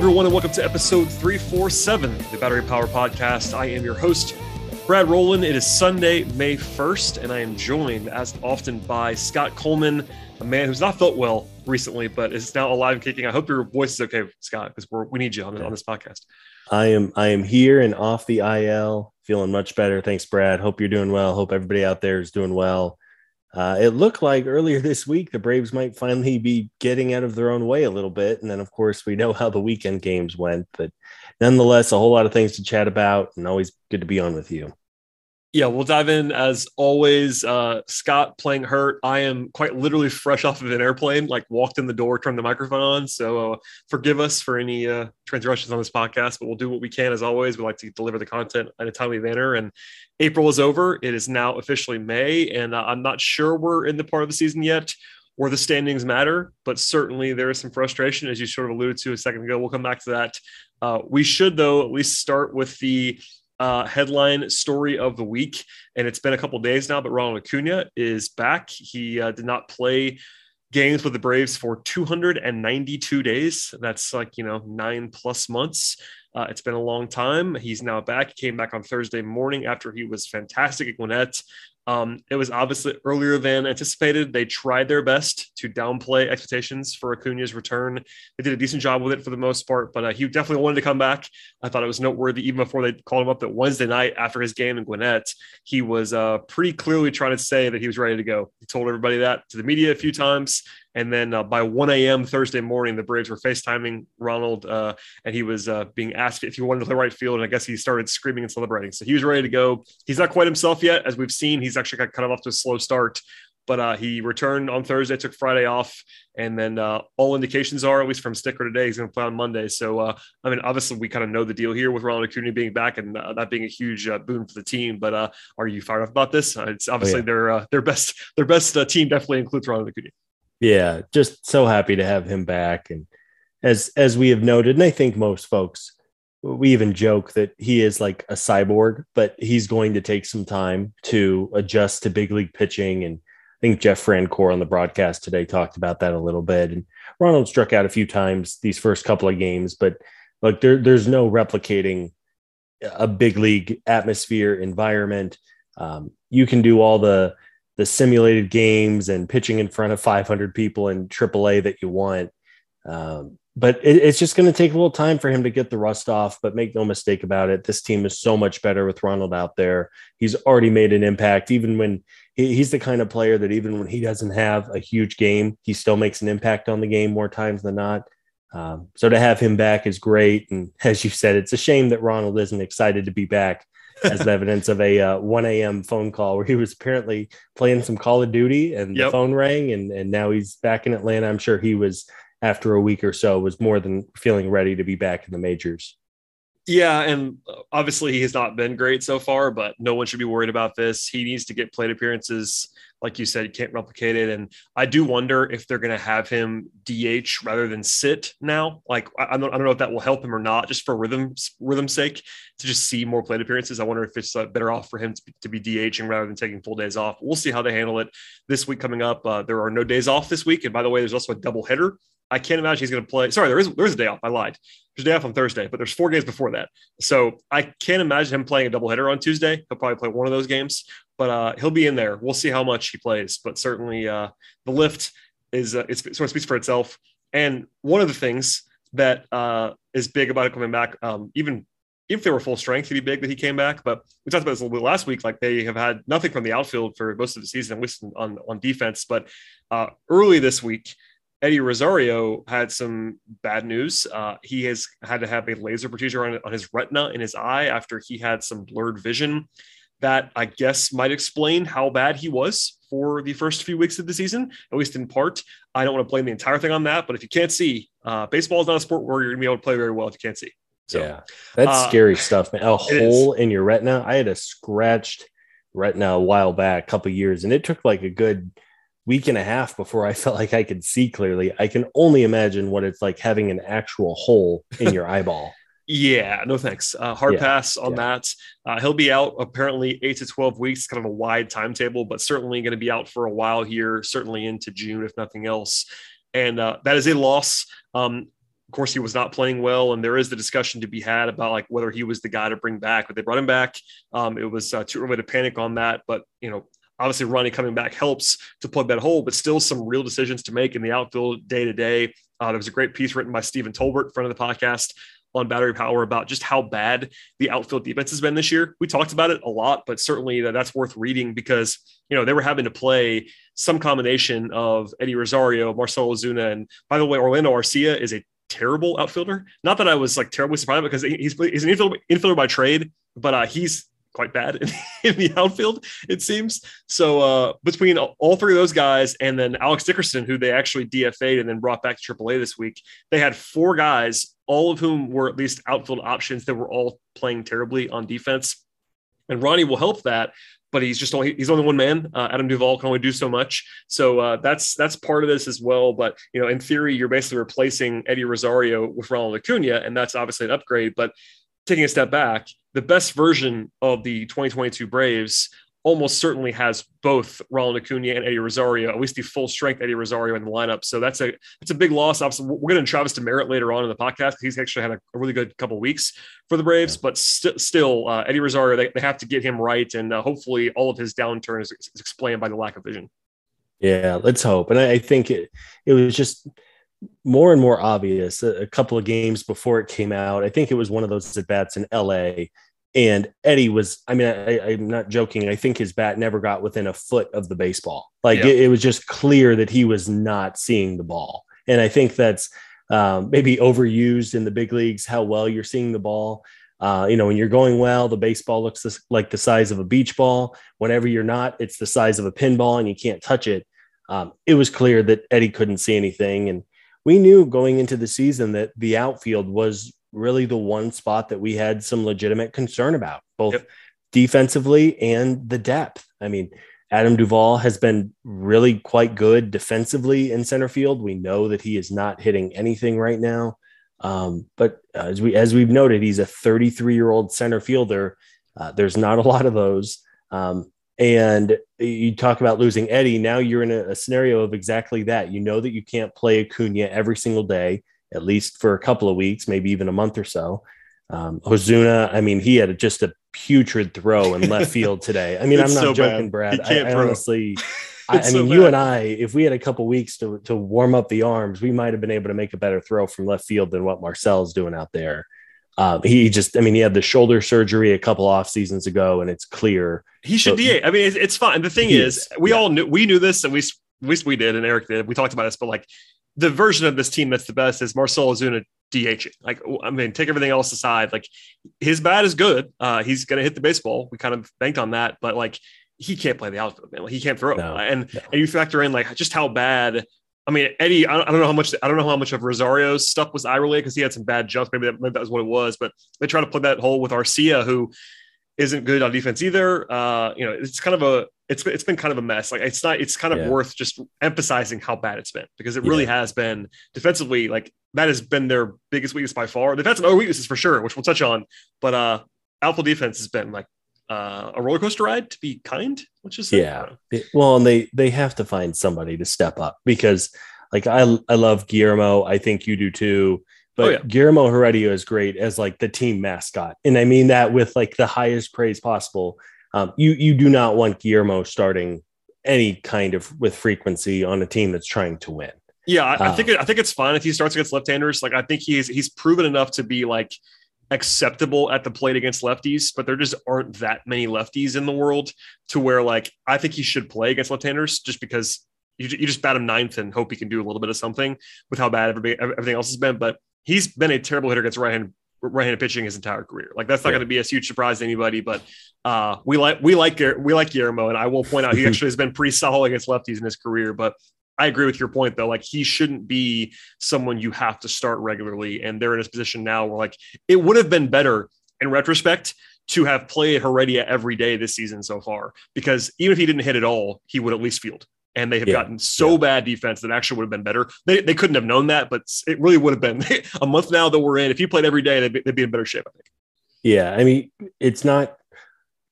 everyone, and welcome to episode 347 of the Battery Power Podcast. I am your host, Brad Rowland. It is Sunday, May 1st, and I am joined, as often, by Scott Coleman, a man who's not felt well recently, but is now alive and kicking. I hope your voice is okay, Scott, because we need you on, on this podcast. I am I am here and off the IL, feeling much better. Thanks, Brad. Hope you're doing well. Hope everybody out there is doing well. Uh, it looked like earlier this week the Braves might finally be getting out of their own way a little bit. And then, of course, we know how the weekend games went. But nonetheless, a whole lot of things to chat about, and always good to be on with you. Yeah, we'll dive in as always. Uh, Scott playing hurt. I am quite literally fresh off of an airplane, like walked in the door, turned the microphone on. So uh, forgive us for any uh, transgressions on this podcast, but we'll do what we can as always. We like to deliver the content in a timely manner. And April is over. It is now officially May, and uh, I'm not sure we're in the part of the season yet where the standings matter, but certainly there is some frustration, as you sort of alluded to a second ago. We'll come back to that. Uh, we should, though, at least start with the uh, headline story of the week. And it's been a couple days now, but Ronald Acuna is back. He uh, did not play games with the Braves for 292 days. That's like, you know, nine plus months. Uh, it's been a long time. He's now back. He came back on Thursday morning after he was fantastic at Gwinnett. Um, it was obviously earlier than anticipated. They tried their best to downplay expectations for Acuna's return. They did a decent job with it for the most part, but uh, he definitely wanted to come back. I thought it was noteworthy even before they called him up that Wednesday night after his game in Gwinnett. He was uh, pretty clearly trying to say that he was ready to go. He told everybody that to the media a few times. And then uh, by 1 a.m. Thursday morning, the Braves were FaceTiming Ronald, uh, and he was uh, being asked if he wanted to play right field. And I guess he started screaming and celebrating. So he was ready to go. He's not quite himself yet, as we've seen. He's actually got kind of off to a slow start, but uh, he returned on Thursday, took Friday off, and then uh, all indications are, at least from Snitker today, he's going to play on Monday. So uh, I mean, obviously, we kind of know the deal here with Ronald Acuna being back and uh, that being a huge uh, boon for the team. But uh, are you fired up about this? it's obviously oh, yeah. their their best their best team definitely includes Ronald Acuna. Yeah, just so happy to have him back, and as as we have noted, and I think most folks we even joke that he is like a cyborg, but he's going to take some time to adjust to big league pitching. And I think Jeff Francoeur on the broadcast today talked about that a little bit. And Ronald struck out a few times these first couple of games, but like there, there's no replicating a big league atmosphere environment. Um, you can do all the the simulated games and pitching in front of 500 people in AAA that you want. Um, but it, it's just going to take a little time for him to get the rust off. But make no mistake about it, this team is so much better with Ronald out there. He's already made an impact, even when he, he's the kind of player that even when he doesn't have a huge game, he still makes an impact on the game more times than not. Um, so to have him back is great. And as you said, it's a shame that Ronald isn't excited to be back. As evidence of a uh, 1 a.m. phone call where he was apparently playing some Call of Duty and yep. the phone rang, and, and now he's back in Atlanta. I'm sure he was after a week or so was more than feeling ready to be back in the majors. Yeah, and obviously he has not been great so far, but no one should be worried about this. He needs to get plate appearances. Like you said, can't replicate it. And I do wonder if they're going to have him DH rather than sit now. Like, I don't, I don't know if that will help him or not, just for rhythm rhythm's sake, to just see more plate appearances. I wonder if it's uh, better off for him to be, to be, DHing rather than taking full days off. We'll see how they handle it this week coming up. Uh, there are no days off this week. And by the way, there's also a double header I can't imagine he's going to play. Sorry, there is there is a day off. I lied. There's a day off on Thursday, but there's four games before that. So I can't imagine him playing a doubleheader on Tuesday. He'll probably play one of those games, but uh, he'll be in there. We'll see how much he plays, but certainly uh, the lift is uh, it's sort of speaks for itself. And one of the things that uh, is big about it coming back, um, even if they were full strength, it'd be big that he came back. But we talked about this a little bit last week. Like they have had nothing from the outfield for most of the season, at least on on defense. But uh, early this week, Eddie Rosario had some bad news. Uh, he has had to have a laser procedure on, on his retina in his eye after he had some blurred vision. That I guess might explain how bad he was for the first few weeks of the season, at least in part. I don't want to blame the entire thing on that, but if you can't see, uh, baseball is not a sport where you're going to be able to play very well if you can't see. So, yeah, that's uh, scary stuff, man. A hole in your retina. I had a scratched retina a while back, a couple years, and it took like a good week and a half before I felt like I could see clearly. I can only imagine what it's like having an actual hole in your eyeball. Yeah, no thanks. Uh, hard yeah, pass on yeah. that. Uh, he'll be out apparently eight to 12 weeks, kind of a wide timetable, but certainly going to be out for a while here, certainly into June, if nothing else. And uh, that is a loss. Um, of course, he was not playing well, and there is the discussion to be had about like whether he was the guy to bring back. But they brought him back. Um, it was uh, too early to panic on that, but you know, obviously Ronnie coming back helps to plug that hole. But still, some real decisions to make in the outfield day to day. Uh, there was a great piece written by Stephen Tolbert, friend of the podcast, on battery power about just how bad the outfield defense has been this year. We talked about it a lot, but certainly that's worth reading because you know they were having to play some combination of Eddie Rosario, Marcell Ozuna, and by the way, Orlando Arcia is a terrible outfielder. Not that I was like terribly surprised because he's he's an infielder, infielder by trade, but uh, he's quite bad in, in, the outfield, it seems. So uh, between all three of those guys and then Alex Dickerson, who they actually DFA'd and then brought back to AAA this week, they had four guys, all of whom were at least outfield options that were all playing terribly on defense. And Ronnie will help that, but he's just only he's only one man. Uh, Adam Duvall can only do so much, so uh, that's that's part of this as well. But you know, in theory, you're basically replacing Eddie Rosario with Ronald Acuna, and that's obviously an upgrade. But taking a step back, the best version of the 2022 Braves almost certainly has both Ronald Acuna and Eddie Rosario, at least the full strength Eddie Rosario in the lineup. So that's a that's a big loss. Obviously, we're going to Travis Demeritte later on in the podcast. He's actually had a, a really good couple weeks for the Braves, but st- still, uh, Eddie Rosario they, they have to get him right, and uh, hopefully, all of his downturn is, is, explained by the lack of vision. Yeah, let's hope. And I, I think it it was just more and more obvious a, a couple of games before it came out. I think it was one of those at bats in LA and Eddie was, I mean, I, am not joking. I think his bat never got within a foot of the baseball. Like yeah. it, it, was just clear that he was not seeing the ball. And I think that's um, maybe overused in the big leagues how well you're seeing the ball. Uh, you know, when you're going well, the baseball looks this, like the size of a beach ball. Whenever you're not, it's the size of a pinball and you can't touch it. Um, it was clear that Eddie couldn't see anything. And we knew going into the season that the outfield was really the one spot that we had some legitimate concern about, both yep. defensively and the depth. I mean, Adam Duvall has been really quite good defensively in center field. We know that he is not hitting anything right now. Um, but as we as we've noted, he's a 33 year old center fielder. Uh, there's not a lot of those. Um, and you talk about losing Eddie. Now you're in a, a, scenario of exactly that. You know that you can't play Acuna every single day at least for a couple of weeks, maybe even a month or so. Um, Ozuna, I mean, he had just a putrid throw in left field today. I mean, I'm not so joking, bad. Brad. I, I honestly, I, I, mean, so you and I, if we had a couple weeks to, to warm up the arms, we might have been able to make a better throw from left field than what Marcell's doing out there. Um, he just, I mean, he had the shoulder surgery a couple off seasons ago, and it's clear he should so, DA. I mean, it's, it's fine. The thing is, is, we yeah. all knew we knew this, and we least we did, and Eric did. We talked about this, but like the version of this team that's the best is Marcell Ozuna DH. Like, I mean, take everything else aside. Like, his bat is good. Uh, he's going to hit the baseball. We kind of banked on that, but like, he can't play the outfield, man. Like, he can't throw. No, and no. and you factor in like just how bad. I mean, Eddie. I don't, know how much. I don't know how much of Rosario's stuff was eye related because he had some bad jumps. Maybe that, maybe that was what it was. But they try to plug that hole with Arcia, who isn't good on defense either. Uh, you know, it's kind of a it's it's been kind of a mess. Like it's not it's kind of yeah. worth just emphasizing how bad it's been because it really yeah. has been defensively like that has been their biggest weakness by far. They've had some other weaknesses for sure, which we'll touch on, but uh alpha defense has been like uh, a roller coaster ride to be kind, which is yeah. well, and they they have to find somebody to step up because like I I love Guillermo. I think you do too. But oh, yeah. Guillermo Heredia is great as like the team mascot. And I mean that with like the highest praise possible. Um, you you do not want Guillermo starting any kind of with frequency on a team that's trying to win. Yeah, I, I think it, I think it's fine if he starts against left-handers. Like I think he's he's proven enough to be like acceptable at the plate against lefties, but there just aren't that many lefties in the world to where like I think he should play against left-handers just because you, you just bat him ninth and hope he can do a little bit of something with how bad everything else has been. But he's been a terrible hitter against right-hand right-handed pitching his entire career. Like that's not yeah. going to be a huge surprise to anybody. But uh, we like we like we like Guillermo, and I will point out he actually has been pretty solid against lefties in his career. But I agree with your point though. Like he shouldn't be someone you have to start regularly, and they're in his position now where like it would have been better in retrospect to have played Heredia every day this season so far, because even if he didn't hit at all, he would at least field. And they have yeah. gotten so yeah. bad defense that actually would have been better. They, they couldn't have known that, but it really would have been a month now that we're in. If he played every day, they'd be, they'd be in better shape, I think. Yeah. I mean, it's not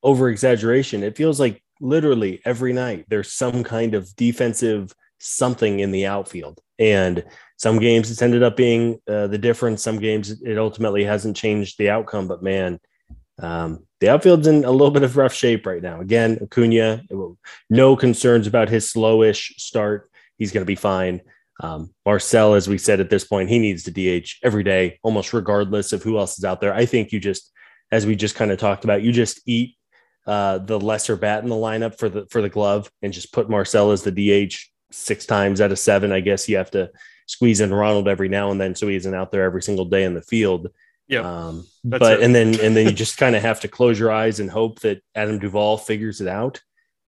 over exaggeration. It feels like literally every night there's some kind of defensive something in the outfield. And some games it's ended up being uh, the difference. Some games it ultimately hasn't changed the outcome. But man, um, the outfield's in a little bit of rough shape right now. Again, Acuna, no concerns about his slowish start. He's going to be fine. Um, Marcell, as we said at this point, he needs to DH every day, almost regardless of who else is out there. I think you just, as we just kind of talked about, you just eat uh, the lesser bat in the lineup for the for the glove and just put Marcell as the DH six times out of seven. I guess you have to squeeze in Ronald every now and then so he isn't out there every single day in the field. Yeah. Um, but it. and then and then you just kind of have to close your eyes and hope that Adam Duvall figures it out.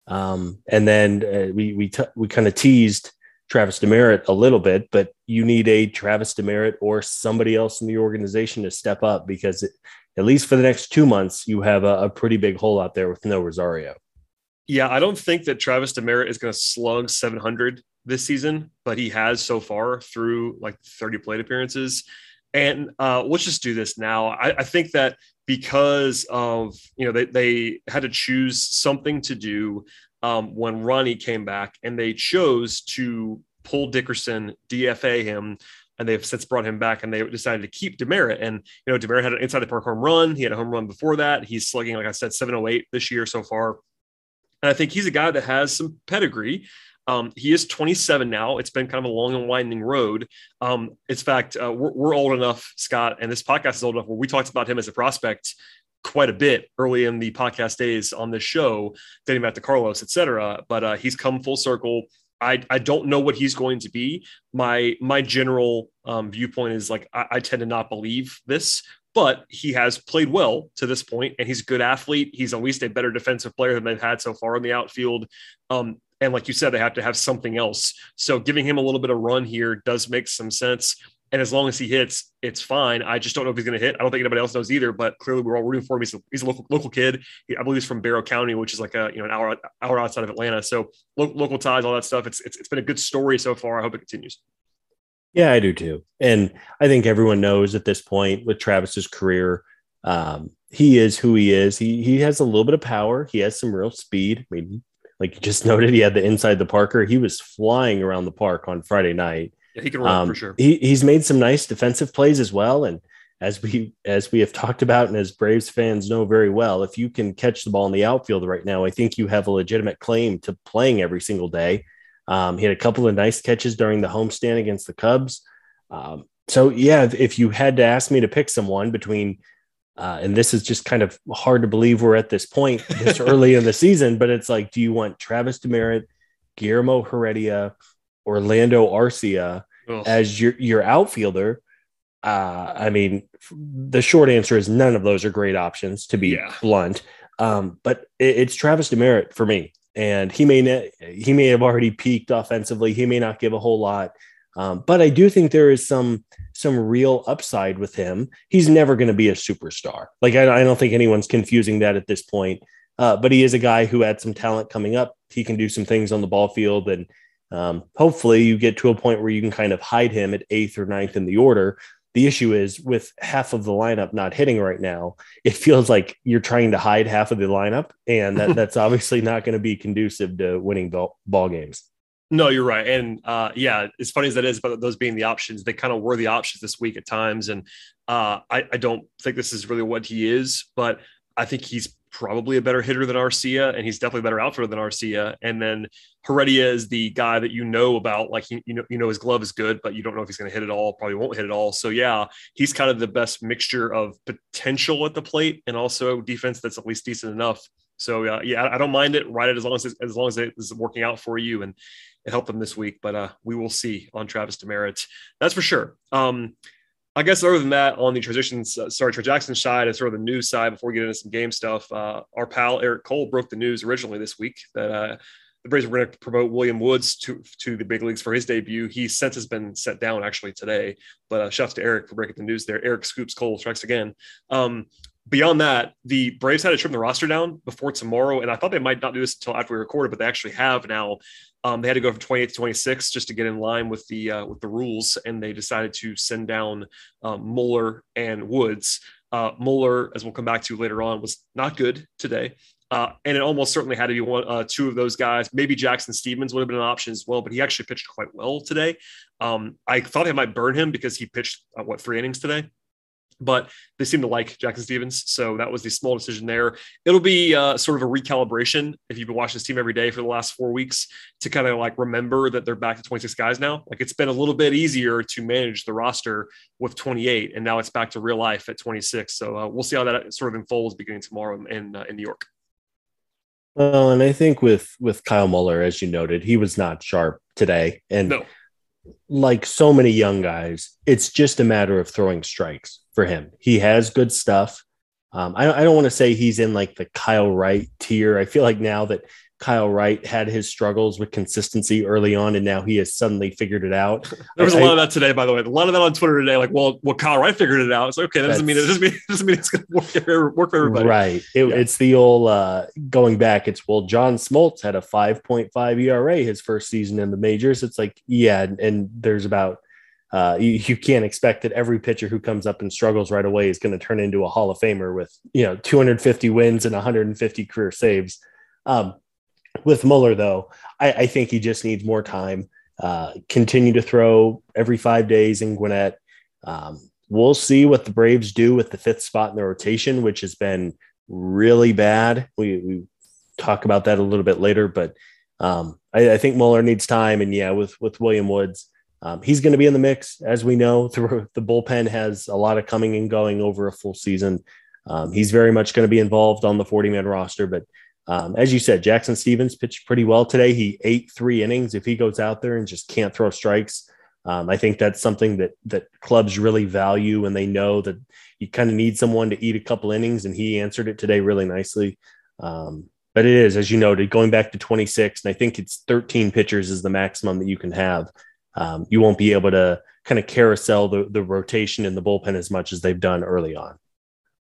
Um, and then uh, we we t- we kind of teased Travis Demeritte a little bit, but you need a Travis Demeritte or somebody else in the organization to step up because it, at least for the next two months, you have a, a pretty big hole out there with no Rosario. Yeah, I don't think that Travis Demeritte is going to slug 700 this season, but he has so far through like 30 plate appearances. And uh, let's just do this now. I, I think that because of you know they, they had to choose something to do um, when Ronnie came back, and they chose to pull Dickerson, DFA him, and they've since brought him back, and they decided to keep Demeritte. And you know, Demeritte had an inside the park home run. He had a home run before that. He's slugging, like I said, 708 this year so far. And I think he's a guy that has some pedigree. Um, he is 27 now. It's been kind of a long and winding road. Um, in fact, uh, we're, we're, old enough, Scott, and this podcast is old enough where we talked about him as a prospect quite a bit early in the podcast days on this show, dating back to Carlos, et cetera. But uh, he's come full circle. I, I don't know what he's going to be. My my general um, viewpoint is like I, I tend to not believe this, but he has played well to this point and he's a good athlete. He's at least a better defensive player than they've had so far in the outfield. Um, and like you said, they have to have something else. So giving him a little bit of run here does make some sense. And as long as he hits, it's fine. I just don't know if he's going to hit. I don't think anybody else knows either. But clearly, we're all rooting for him. He's a, he's a local, local kid. He, I believe he's from Barrow County, which is like a you know an hour hour outside of Atlanta. So lo- local ties, all that stuff. It's, it's it's been a good story so far. I hope it continues. Yeah, I do too. And I think everyone knows at this point with Travis's career, um, he is who he is. He he has a little bit of power. He has some real speed. I mean, like you just noted, he had the inside the Parker. He was flying around the park on Friday night. Yeah, he can run um, for sure. He he's made some nice defensive plays as well. And as we as we have talked about, and as Braves fans know very well, if you can catch the ball in the outfield right now, I think you have a legitimate claim to playing every single day. Um, he had a couple of nice catches during the homestand against the Cubs. Um, so yeah, if, you had to ask me to pick someone between, uh, and this is just kind of hard to believe we're at this point this early in the season, but it's like, do you want Travis Demeritte, Guillermo Heredia, Orlando Arcia Ugh. as your your outfielder? Uh, I mean, the short answer is none of those are great options, to be yeah. blunt. Um, but it, it's Travis Demeritte for me and he may ne- he may have already peaked offensively. He may not give a whole lot, um, but I do think there is some some real upside with him. He's never going to be a superstar. Like I, I, don't think anyone's confusing that at this point. Uh, but he is a guy who had some talent coming up. He can do some things on the ball field, and um, hopefully you get to a point where you can kind of hide him at eighth or ninth in the order the issue is with half of the lineup not hitting right now, it feels like you're trying to hide half of the lineup, and that, that's obviously not going to be conducive to winning ball, ball games. No, you're right, and uh, yeah, as funny as that is, but those being the options, they kind of were the options this week at times, and uh, I, I don't think this is really what he is, but I think he's probably a better hitter than Arcia, and he's definitely a better outfielder than Arcia. And then Heredia is the guy that you know about, like he, you know, you know his glove is good, but you don't know if he's going to hit it all. Probably won't hit it all. So yeah, he's kind of the best mixture of potential at the plate and also defense that's at least decent enough. So uh, yeah, I don't mind it. Ride it as long as as long as it is working out for you and it helped them this week. But uh, we will see on Travis Demeritte. That's for sure. Um, I guess other than that, on the transitions, uh, sorry, Trey Jackson side and sort of the news side, before we get into some game stuff, uh, our pal Eric Cole broke the news originally this week that uh, the Braves were going to promote William Woods to to the big leagues for his debut. He since has been set down actually today, but uh, shouts to Eric for breaking the news there. Eric scoops Cole strikes again. Um, beyond that, the Braves had to trim the roster down before tomorrow, and I thought they might not do this until after we recorded, but they actually have now. Um, they had to go from 28 to 26 just to get in line with the uh, with the rules, and they decided to send down um, Muller and Woods. Uh, Muller, as we'll come back to later on, was not good today. Uh, and it almost certainly had to be one, uh, two of those guys. Maybe Jackson Stephens would have been an option as well, but he actually pitched quite well today. Um, I thought they might burn him because he pitched uh, what three innings today but they seem to like Jackson Stephens. So that was the small decision there. It'll be uh, sort of a recalibration if you've been watching this team every day for the last four weeks to kind of like remember that they're back to 26 guys now. Like it's been a little bit easier to manage the roster with 28, and now it's back to real life at 26. So uh, we'll see how that sort of unfolds beginning tomorrow in uh, in New York. Well, and I think with with Kyle Muller, as you noted, he was not sharp today, and no like so many young guys, it's just a matter of throwing strikes for him. He has good stuff. Um, I, I don't want to say he's in like the Kyle Wright tier. I feel like now that Kyle Wright had his struggles with consistency early on, and now he has suddenly figured it out. there was I, a lot of that today, by the way. A lot of that on Twitter today. Like, well, well, Kyle Wright figured it out. It's okay. That doesn't mean it doesn't mean, it doesn't mean it's going to work, work for everybody. Right. It, yeah. It's the old uh, going back. It's well, John Smoltz had a 5.5 ERA his first season in the majors. It's like, yeah, and there's about uh, you, you, can't expect that every pitcher who comes up and struggles right away is going to turn into a Hall of Famer with you know 250 wins and 150 career saves. Um, with Muller, though, I, I, think he just needs more time. Uh, continue to throw every five days in Gwinnett. Um, we'll see what the Braves do with the fifth spot in the rotation, which has been really bad. We, we talk about that a little bit later, but um, I, I, think Muller needs time. And yeah, with with William Woods, um, he's going to be in the mix, as we know. Through the bullpen has a lot of coming and going over a full season. Um, he's very much going to be involved on the 40 man roster, but um, as you said, Jackson Stephens pitched pretty well today. He ate three innings. If he goes out there and just can't throw strikes, um, I think that's something that that clubs really value when they know that you kind of need someone to eat a couple innings, and he answered it today really nicely. Um, but it is, as you noted, going back to 26, and I think it's 13 pitchers is the maximum that you can have. Um, you won't be able to kind of carousel the, the rotation in the bullpen as much as they've done early on.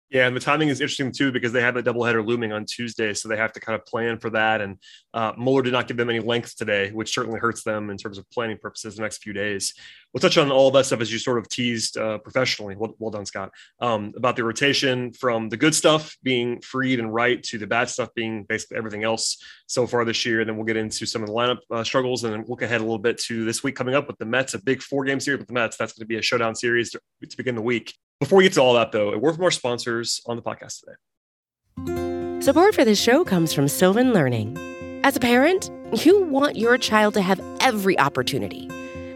Yeah, and the timing is interesting too because they have the doubleheader looming on Tuesday, so they have to kind of plan for that. And uh, Muller did not give them any length today, which certainly hurts them in terms of planning purposes the next few days. We'll touch on all of that stuff as you sort of teased uh, professionally. Well, well, done, Scott. Um, about the rotation from the good stuff being Fried and Wright to the bad stuff being basically everything else so far this year. And then we'll get into some of the lineup uh, struggles and then look ahead a little bit to this week coming up with the Mets, a big four game series with the Mets. That's going to be a showdown series to, to begin the week. Before we get to all that, though, a word from our sponsors on the podcast today. Support for this show comes from Sylvan Learning. As a parent, you want your child to have every opportunity,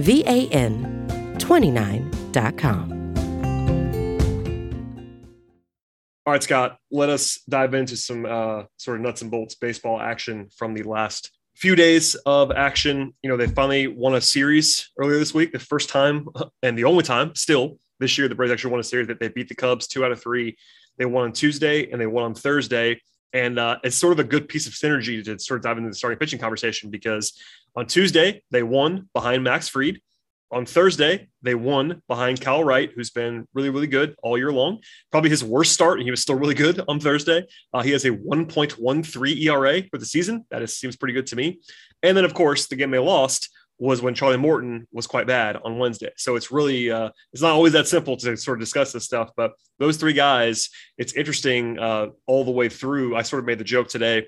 V A N 29.com. All right, Scott, let us dive into some uh, sort of nuts and bolts baseball action from the last few days of action. You know, they finally won a series earlier this week, the first time and the only time still this year the Braves actually won a series that they beat the Cubs two out of three. They won on Tuesday and they won on Thursday. And uh, it's sort of a good piece of synergy to sort of dive into the starting pitching conversation because on Tuesday, they won behind Max Fried. On Thursday, they won behind Kyle Wright, who's been really, really good all year long. Probably his worst start, and he was still really good on Thursday. Uh, he has a 1.13 ERA for the season. That is, seems pretty good to me. And then, of course, the game they lost was when Charlie Morton was quite bad on Wednesday. So it's really uh, it's not always that simple to sort of discuss this stuff. But those three guys, it's interesting uh, all the way through. I sort of made the joke today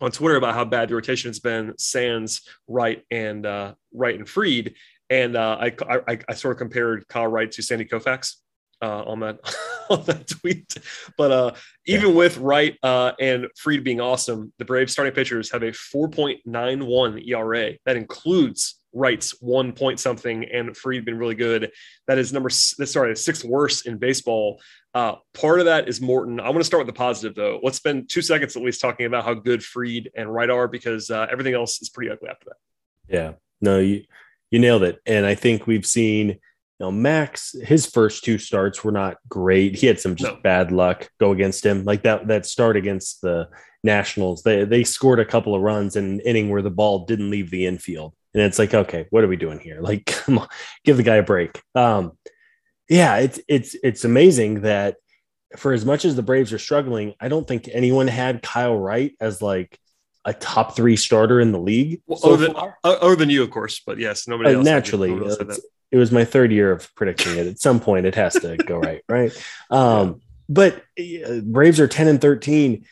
on Twitter about how bad the rotation has been. Sands, Wright, and uh, Wright and Fried, and uh, I, I, I sort of compared Kyle Wright to Sandy Koufax uh, on that on that tweet. But uh, even yeah. with Wright uh, and Fried being awesome, the Braves starting pitchers have a 4.91 ERA. That includes Wright's one point something and Fried been really good. That is number sorry, sixth worst in baseball. Uh, part of that is Morton. I want to start with the positive though. Let's spend two seconds at least talking about how good Fried and Wright are because uh, everything else is pretty ugly after that. Yeah, no, you you nailed it, and I think we've seen you know, Max, his first two starts were not great. He had some just no. bad luck go against him. Like that that start against the Nationals, they they scored a couple of runs in an inning where the ball didn't leave the infield. And it's like, okay, what are we doing here? Like, come on, give the guy a break. Um, yeah, it's it's it's amazing that for as much as the Braves are struggling, I don't think anyone had Kyle Wright as like a top three starter in the league. Well, so other, than, other, than, you, of course, but yes, nobody uh, else. Naturally, it was my third year of predicting it. At some point, it has to go right, right? Um, but uh, Braves are ten and thirteen.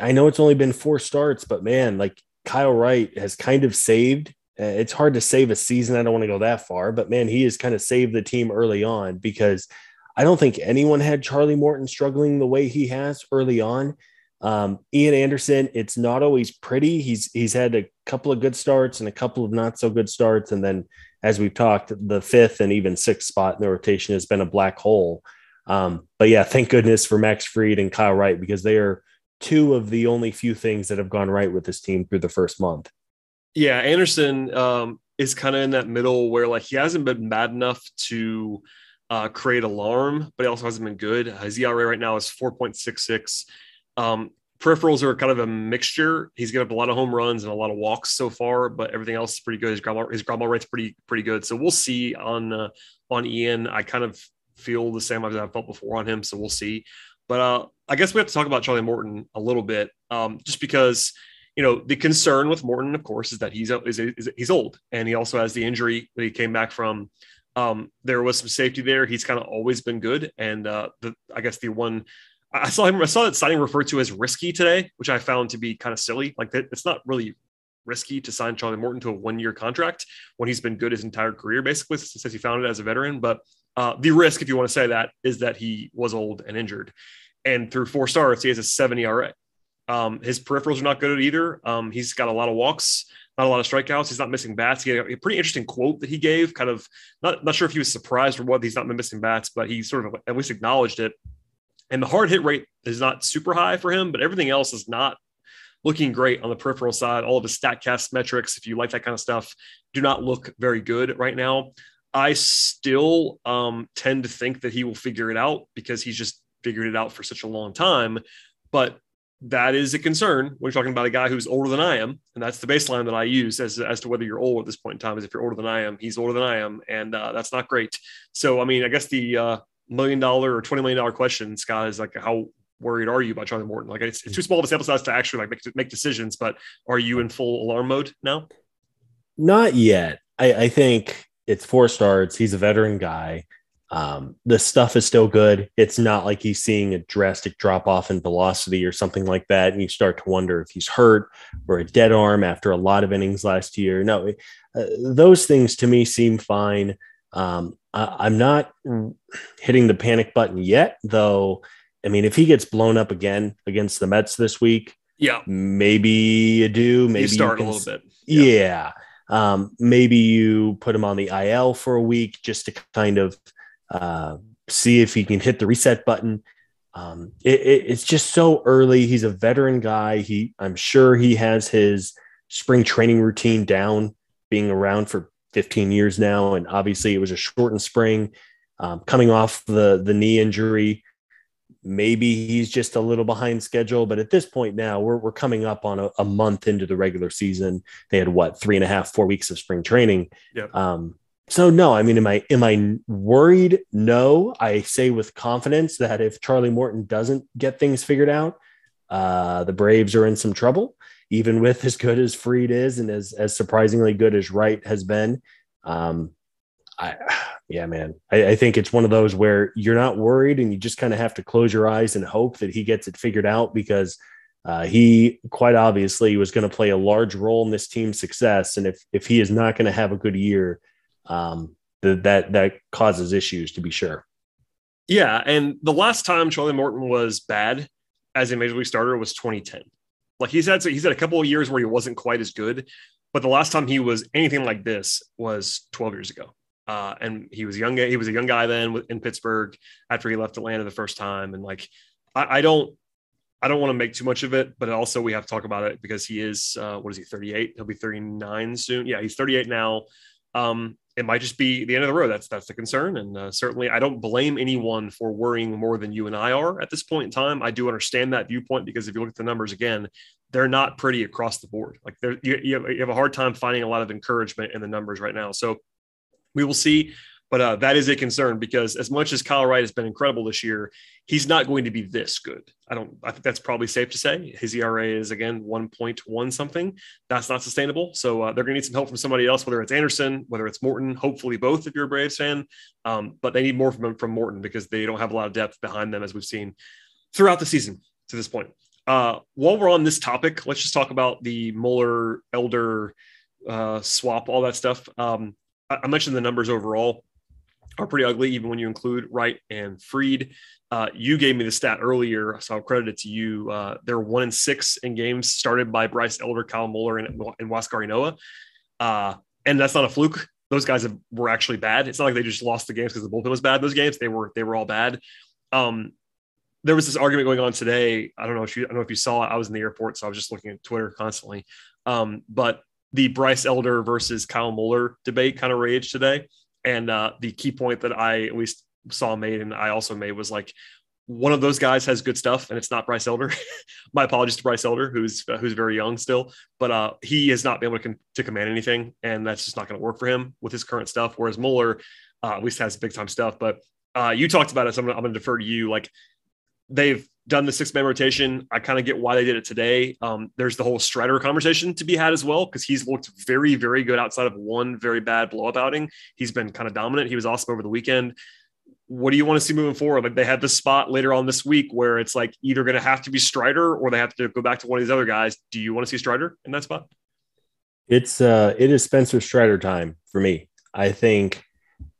I know it's only been four starts, but man, like Kyle Wright has kind of saved. Uh, it's hard to save a season. I don't want to go that far, but man, he has kind of saved the team early on because I don't think anyone had Charlie Morton struggling the way he has early on. Um, Ian Anderson, it's not always pretty. He's he's had a couple of good starts and a couple of not so good starts, and then as we've talked, the fifth and even sixth spot in the rotation has been a black hole. Um, but yeah, thank goodness for Max Fried and Kyle Wright because they are two of the only few things that have gone right with this team through the first month. Yeah, Anderson um, is kind of in that middle where like he hasn't been bad enough to uh, create alarm, but he also hasn't been good. His ERA right now is 4.66. Um, peripherals are kind of a mixture. He's given up a lot of home runs and a lot of walks so far, but everything else is pretty good. His ground his ball rate's pretty pretty good. So we'll see on uh, on Ian. I kind of feel the same as I've felt before on him. So we'll see. But uh, I guess we have to talk about Charlie Morton a little bit, um, just because you know the concern with Morton, of course, is that he's is, is he's old and he also has the injury that he came back from. Um, there was some safety there. He's kind of always been good, and uh, the I guess the one I saw him. I saw that signing referred to as risky today, which I found to be kind of silly. Like that, it's not really risky to sign Charlie Morton to a one-year contract when he's been good his entire career, basically since he found it as a veteran. But uh, the risk, if you want to say that, is that he was old and injured, and through four starts, he has a seven ERA. Um, his peripherals are not good either. Um, he's got a lot of walks, not a lot of strikeouts. He's not missing bats. He had a pretty interesting quote that he gave. Kind of not not sure if he was surprised or what he's not been missing bats, but he sort of at least acknowledged it and the hard hit rate is not super high for him, but everything else is not looking great on the peripheral side. All of his StatCast metrics, if you like that kind of stuff, do not look very good right now. I still um, tend to think that he will figure it out because he's just figured it out for such a long time. But that is a concern when you're talking about a guy who's older than I am. And that's the baseline that I use as, as to whether you're old at this point in time is if you're older than I am, he's older than I am. And uh, that's not great. So, I mean, I guess the, uh, million dollar or twenty million dollar question, Scott, is like how worried are you about Charlie Morton? Like it's, it's too small of a sample size to actually like make, make decisions, but are you in full alarm mode now? Not yet. I, I think it's four starts. He's a veteran guy. Um, the stuff is still good. It's not like he's seeing a drastic drop off in velocity or something like that. And you start to wonder if he's hurt or a dead arm after a lot of innings last year. No, uh, those things to me seem fine. Um, I, am not hitting the panic button yet, though. I mean, if he gets blown up again against the Mets this week, yeah, maybe you do. Maybe you start you can, a little bit. Yeah. yeah. Um, maybe you put him on the IL for a week just to kind of uh, see if he can hit the reset button. Um, it, it, it's just so early. He's a veteran guy. He, I'm sure he has his spring training routine down, being around for 15 years now, and obviously it was a shortened spring. Um, coming off the the knee injury, maybe he's just a little behind schedule. But at this point now, we're we're coming up on a, a month into the regular season. They had what three and a half, four weeks of spring training. Yep. Um, so no, I mean, am I am I worried? No, I say with confidence that if Charlie Morton doesn't get things figured out, uh, the Braves are in some trouble. Even with as good as Fried is, and as as surprisingly good as Wright has been, um, I yeah, man, I, I think it's one of those where you're not worried, and you just kind of have to close your eyes and hope that he gets it figured out because uh, he quite obviously was going to play a large role in this team's success, and if if he is not going to have a good year um, that that causes issues to be sure. Yeah, and the last time Charlie Morton was bad as a major league starter was 2010. Like he's had he's had a couple of years where he wasn't quite as good, but the last time he was anything like this was 12 years ago. Uh, and he was young. He was a young guy then in Pittsburgh after he left Atlanta the first time. And like, I, I don't, I don't want to make too much of it, but also we have to talk about it because he is, uh, what is he, 38? He'll be 39 soon. Yeah, he's 38 now. Um, it might just be the end of the road. That's that's the concern, and uh, certainly I don't blame anyone for worrying more than you and I are at this point in time. I do understand that viewpoint because if you look at the numbers again, they're not pretty across the board. Like you, you have a hard time finding a lot of encouragement in the numbers right now. So we will see. But uh, that is a concern because as much as Kyle Wright has been incredible this year, he's not going to be this good. I don't. I think that's probably safe to say. His ERA is again 1.1 something. That's not sustainable. So uh, they're going to need some help from somebody else, whether it's Anderson, whether it's Morton. Hopefully both, if you're a Braves fan. Um, but they need more from from Morton because they don't have a lot of depth behind them, as we've seen throughout the season to this point. Uh, while we're on this topic, let's just talk about the Muller Elder uh, swap, all that stuff. Um, I mentioned the numbers overall are pretty ugly, even when you include Wright and Fried. Uh, you gave me the stat earlier, so I'll credit it to you. Uh, they're one and six in games started by Bryce Elder, Kyle Muller, and, and Huascar Ynoa. Uh, and that's not a fluke. Those guys have, were actually bad. It's not like they just lost the games because the bullpen was bad. Those games they were they were all bad. Um, there was this argument going on today. I don't know if you I don't know if you saw it. I was in the airport, so I was just looking at Twitter constantly. Um, but the Bryce Elder versus Kyle Muller debate kind of raged today. And uh, the key point that I at least saw made and I also made was like one of those guys has good stuff and it's not Bryce Elder. My apologies to Bryce Elder, who's uh, who's very young still, but uh, he has not been able to, to command anything, and that's just not going to work for him with his current stuff. Whereas Muller uh, at least has big time stuff. But uh, you talked about it, so I'm going to defer to you. Like they've done the six man rotation. I kind of get why they did it today. Um, there's the whole Strider conversation to be had as well, because he's looked very, very good outside of one very bad blow up outing. He's been kind of dominant. He was awesome over the weekend. What do you want to see moving forward? Like they have this spot later on this week where it's like either going to have to be Strider or they have to go back to one of these other guys. Do you want to see Strider in that spot? It's uh it is Spencer Strider time for me. I think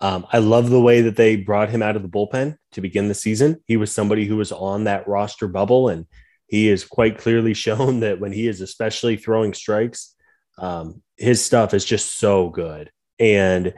um, I love the way that they brought him out of the bullpen to begin the season. He was somebody who was on that roster bubble, and he is quite clearly shown that when he is especially throwing strikes, um, his stuff is just so good. And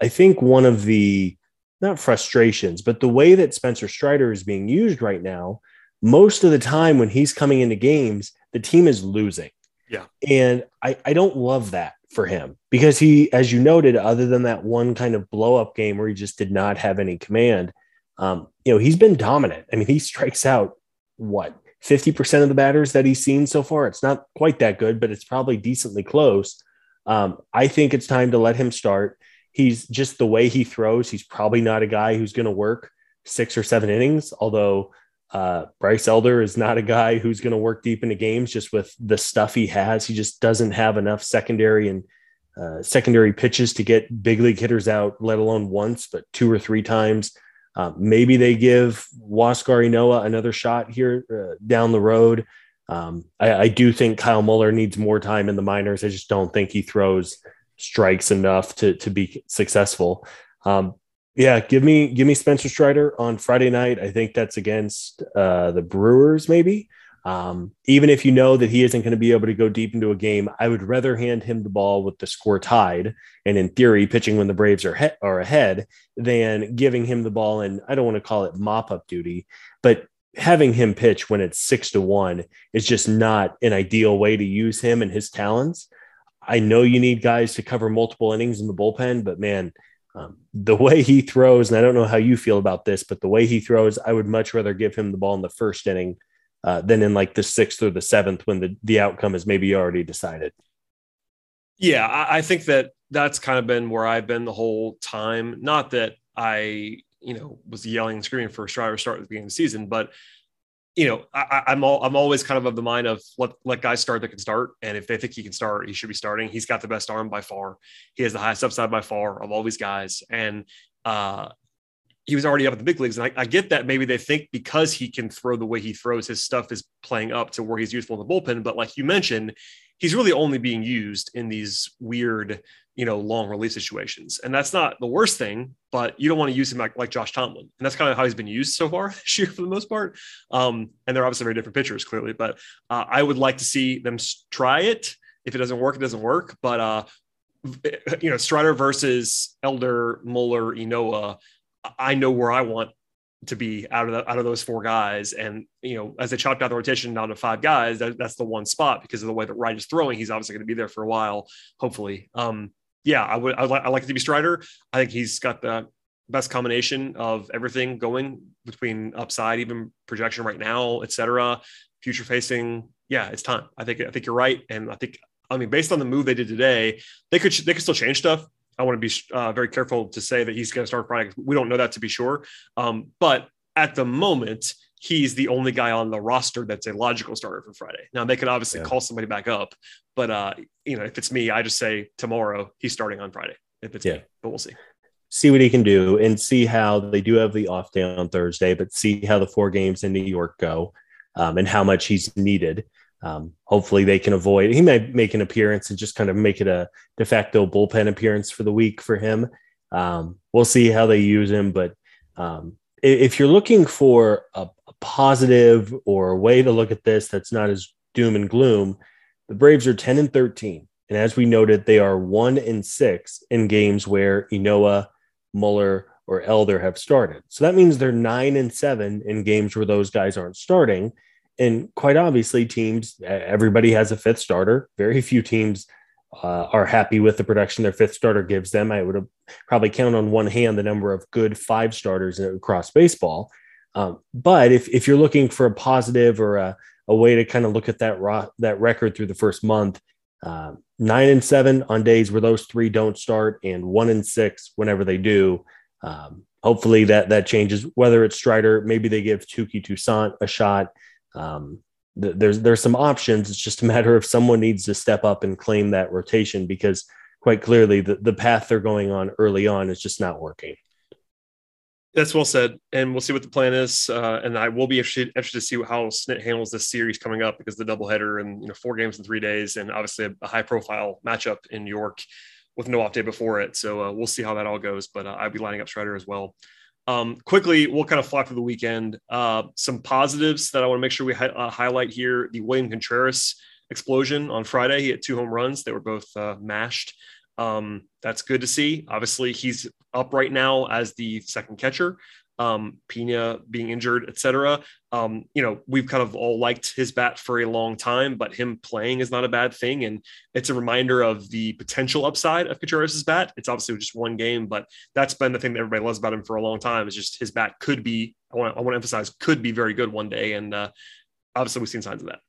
I think one of the not frustrations, but the way that Spencer Strider is being used right now, most of the time when he's coming into games, the team is losing. Yeah. And I, I don't love that for him because he, as you noted, other than that one kind of blow up game where he just did not have any command, um, you know, he's been dominant. I mean, he strikes out what 50% of the batters that he's seen so far. It's not quite that good, but it's probably decently close. Um, I think it's time to let him start. He's just the way he throws. He's probably not a guy who's going to work six or seven innings, although uh, Bryce Elder is not a guy who's going to work deep into games just with the stuff he has. He just doesn't have enough secondary and uh, secondary pitches to get big league hitters out, let alone once, but two or three times. Uh, maybe they give Huascar Ynoa another shot here uh, down the road. Um, I, I, do think Kyle Muller needs more time in the minors. I just don't think he throws strikes enough to to be successful. Um, yeah, give me give me Spencer Strider on Friday night. I think that's against uh, the Brewers, maybe. Um, even if you know that he isn't going to be able to go deep into a game, I would rather hand him the ball with the score tied and, in theory, pitching when the Braves are, he- are ahead than giving him the ball. And I don't want to call it mop up duty, but having him pitch when it's six to one is just not an ideal way to use him and his talents. I know you need guys to cover multiple innings in the bullpen, but man, um, the way he throws, and I don't know how you feel about this, but the way he throws, I would much rather give him the ball in the first inning uh, than in like the sixth or the seventh when the, the outcome is maybe already decided. Yeah, I, I think that that's kind of been where I've been the whole time. Not that I, you know, was yelling and screaming for a Strider start at the beginning of the season, but you know, I, am all, I'm always kind of of the mind of let let guys start that can start, and if they think he can start, he should be starting. He's got the best arm by far. He has the highest upside by far of all these guys, and uh, he was already up in the big leagues. And I, I, get that maybe they think because he can throw the way he throws, his stuff is playing up to where he's useful in the bullpen. But like you mentioned, he's really only being used in these weird, you know, long release situations. And that's not the worst thing, but you don't want to use him like, like Josh Tomlin. And that's kind of how he's been used so far this year for the most part. Um, and they're obviously very different pitchers, clearly. But uh, I would like to see them try it. If it doesn't work, it doesn't work. But uh, you know, Strider versus Elder, Muller, Ynoa, I know where I want to be out of the, out of those four guys. And you know, as they chopped out the rotation down to five guys, that, that's the one spot because of the way that Wright is throwing. He's obviously going to be there for a while, hopefully. Um, yeah, I would. I like. I like it to be Strider. I think he's got the best combination of everything going between upside, even projection right now, etc. Future facing. Yeah, it's time. I think. I think you're right, and I think. I mean, based on the move they did today, they could they could still change stuff. I want to be uh, very careful to say that he's going to start Friday. We don't know that to be sure. Um, but at the moment, he's the only guy on the roster that's a logical starter for Friday. Now they could obviously yeah. call somebody back up, but uh, you know, if it's me, I just say tomorrow he's starting on Friday. If it's yeah. me, but we'll see. See what he can do and see how they do have the off day on Thursday, but see how the four games in New York go um, and how much he's needed. Um, hopefully they can avoid. He might make an appearance and just kind of make it a de facto bullpen appearance for the week for him. Um, we'll see how they use him, but um, if you're looking for a, a, positive or a way to look at this that's not as doom and gloom, the Braves are 10 and 13. And as we noted, they are one and six in games where Ynoa, Muller, or Elder have started. So that means they're nine and seven in games where those guys aren't starting and quite obviously, teams, everybody has a fifth starter. Very few teams uh, are happy with the production their fifth starter gives them. I would probably count on one hand the number of good five starters across baseball. Um, but if, if you're looking for a positive or a, a way to kind of look at that ro- that record through the first month, uh, nine and seven on days where those three don't start, and one and six whenever they do. Um, hopefully that that changes. Whether it's Strider, maybe they give Touki Toussaint a shot um, th- there's there's some options. It's just a matter of someone needs to step up and claim that rotation because quite clearly the, the path they're going on early on is just not working. That's well said, and we'll see what the plan is. Uh, and I will be interested, interested to see how Snit handles this series coming up because the doubleheader and you know four games in three days, and obviously a, a high profile matchup in York with no off day before it. So uh, we'll see how that all goes. But uh, I'll be lining up Strider as well. Um, quickly, we'll kind of fly through the weekend. Uh, some positives that I want to make sure we uh, highlight here: the William Contreras explosion on Friday. He had two home runs; they were both uh, mashed. Um, that's good to see. Obviously, he's up right now as the second catcher um, Piña being injured, etc. Um, you know, we've kind of all liked his bat for a long time, but him playing is not a bad thing. And it's a reminder of the potential upside of Contreras' bat. It's obviously just one game, but that's been the thing that everybody loves about him for a long time is just his bat could be, I want to, I to emphasize, could be very good one day. And uh, obviously we've seen signs of that.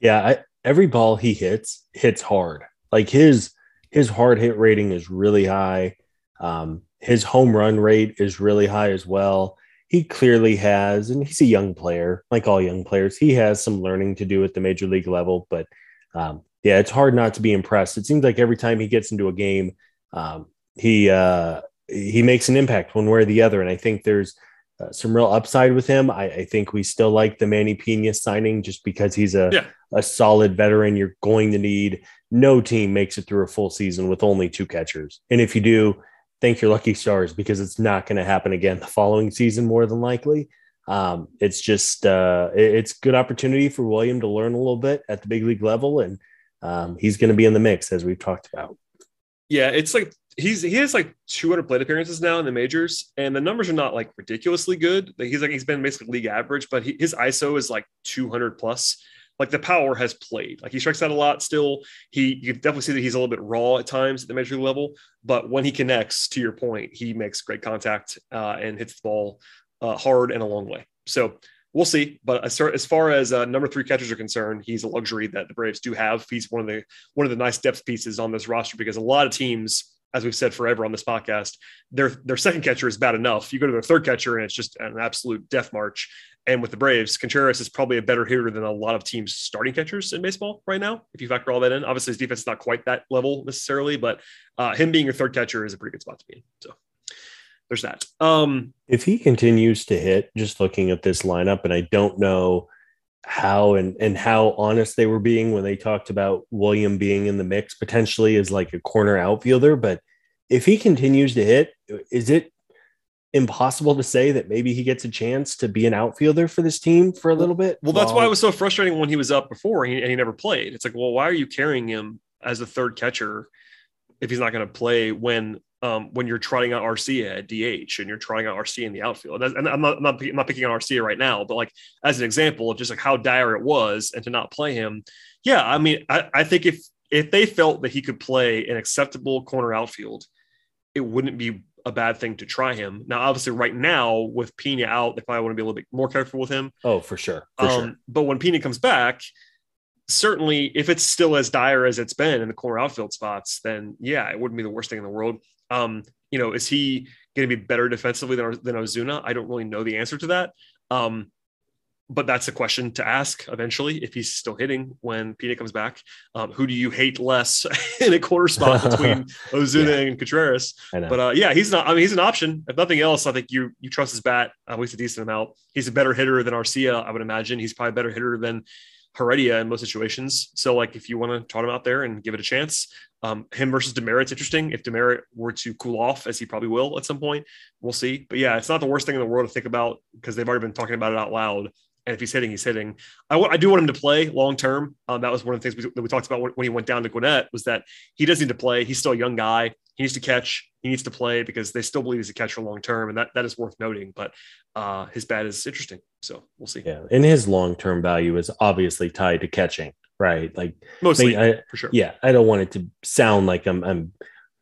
Yeah. I, every ball he hits, hits hard. Like his, his hard hit rating is really high. Um, his home run rate is really high as well. He clearly has, and he's a young player, like all young players. He has some learning to do at the major league level, but um, yeah, it's hard not to be impressed. It seems like every time he gets into a game, um, he uh, he makes an impact one way or the other. And I think there's uh, some real upside with him. I, I, think we still like the Manny Piña signing just because he's a yeah. a solid veteran. You're going to need. No team makes it through a full season with only two catchers, and if you do, thank your lucky stars because it's not going to happen again the following season, more than likely. Um, it's just uh, it, it's good opportunity for William to learn a little bit at the big league level, and um, he's going to be in the mix as we've talked about. Yeah, it's like he's he has like 200 plate appearances now in the majors, and the numbers are not like ridiculously good. He's like he's been basically league average, but he, his ISO is like 200 plus. Like the power has played. Like he strikes out a lot still. He you definitely see that he's a little bit raw at times at the major league level, but when he connects, to your point, he makes great contact uh, and hits the ball uh, hard and a long way. So we'll see. But as far as uh, number three catchers are concerned, he's a luxury that the Braves do have. He's one of the one of the nice depth pieces on this roster because a lot of teams, as we've said forever on this podcast, their their second catcher is bad enough. You go to their third catcher and it's just an absolute death march. And with the Braves, Contreras is probably a better hitter than a lot of teams' starting catchers in baseball right now. If you factor all that in, obviously his defense is not quite that level necessarily, but uh, him being your third catcher is a pretty good spot to be in. So there's that. Um, if he continues to hit, just looking at this lineup, and I don't know how and and how honest they were being when they talked about William being in the mix potentially as like a corner outfielder, but if he continues to hit, is it impossible to say that maybe he gets a chance to be an outfielder for this team for a little bit? Well, that's why it was so frustrating when he was up before and he, and he never played. It's like, well, why are you carrying him as a third catcher if he's not going to play when um, when you're trying out Arcia at DH and you're trying out Arcia in the outfield. And I'm not, I'm not, I'm not picking on Arcia right now, but like as an example of just like how dire it was and to not play him. Yeah, I mean, I, I think if if they felt that he could play an acceptable corner outfield, it wouldn't be a bad thing to try him. Now, obviously, right now with Piña out, they probably want to be a little bit more careful with him. Oh, for sure. For um, sure. But when Piña comes back, certainly if it's still as dire as it's been in the corner outfield spots, then yeah, it wouldn't be the worst thing in the world. Um, you know, is he going to be better defensively than, than Ozuna? I don't really know the answer to that. Um, but that's a question to ask eventually if he's still hitting when Piña comes back. Um, who do you hate less in a corner spot between Ozuna yeah. and Contreras? But uh, yeah, he's not. I mean, he's an option. If nothing else, I think you you trust his bat at least a decent amount. He's a better hitter than Arcia, I would imagine. He's probably a better hitter than Heredia in most situations. So, like, if you want to trot him out there and give it a chance, um, him versus Demeritte's interesting. If Demerit were to cool off, as he probably will at some point, we'll see. But yeah, it's not the worst thing in the world to think about because they've already been talking about it out loud. And if he's hitting, he's hitting. I, w- I do want him to play long term. Um, that was one of the things we, that we talked about when, when he went down to Gwinnett was that he does need to play. He's still a young guy. He needs to catch. He needs to play because they still believe he's a catcher long term, and that that is worth noting. But uh, his bat is interesting, so we'll see. Yeah, and his long term value is obviously tied to catching, right? Like mostly, I, for sure. Yeah, I don't want it to sound like I'm I'm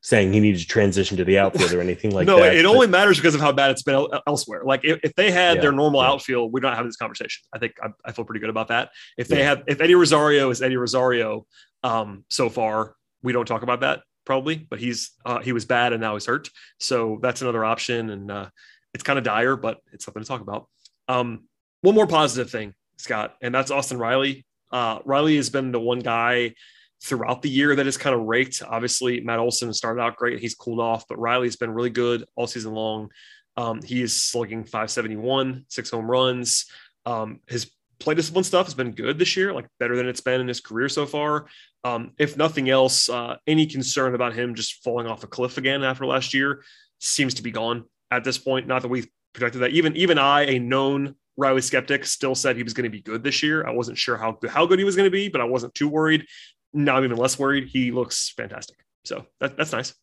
saying he needs to transition to the outfield or anything like no, that. No, it only matters because of how bad it's been elsewhere. Like if, if they had yeah, their normal yeah. outfield, we're not having this conversation. I think I, I, feel pretty good about that. If they yeah. have, if Eddie Rosario is Eddie Rosario, um, so far we don't talk about that probably, but he's uh, he was bad and now he's hurt. So that's another option, and uh, it's kind of dire, but it's something to talk about. Um, one more positive thing, Scott, and that's Austin Riley. Uh, Riley has been the one guy throughout the year that has kind of raked. Obviously, Matt Olson started out great; he's cooled off, but Riley's been really good all season long. Um, he is slugging 571, six home runs. Um, his play discipline stuff has been good this year, like better than it's been in his career so far. Um, if nothing else, uh, any concern about him just falling off a cliff again after last year seems to be gone at this point. Not that we've projected that. Even even I, a known Riley skeptic, still said he was going to be good this year. I wasn't sure how how good he was going to be, but I wasn't too worried. Now I'm even less worried. He looks fantastic. So that, that's nice.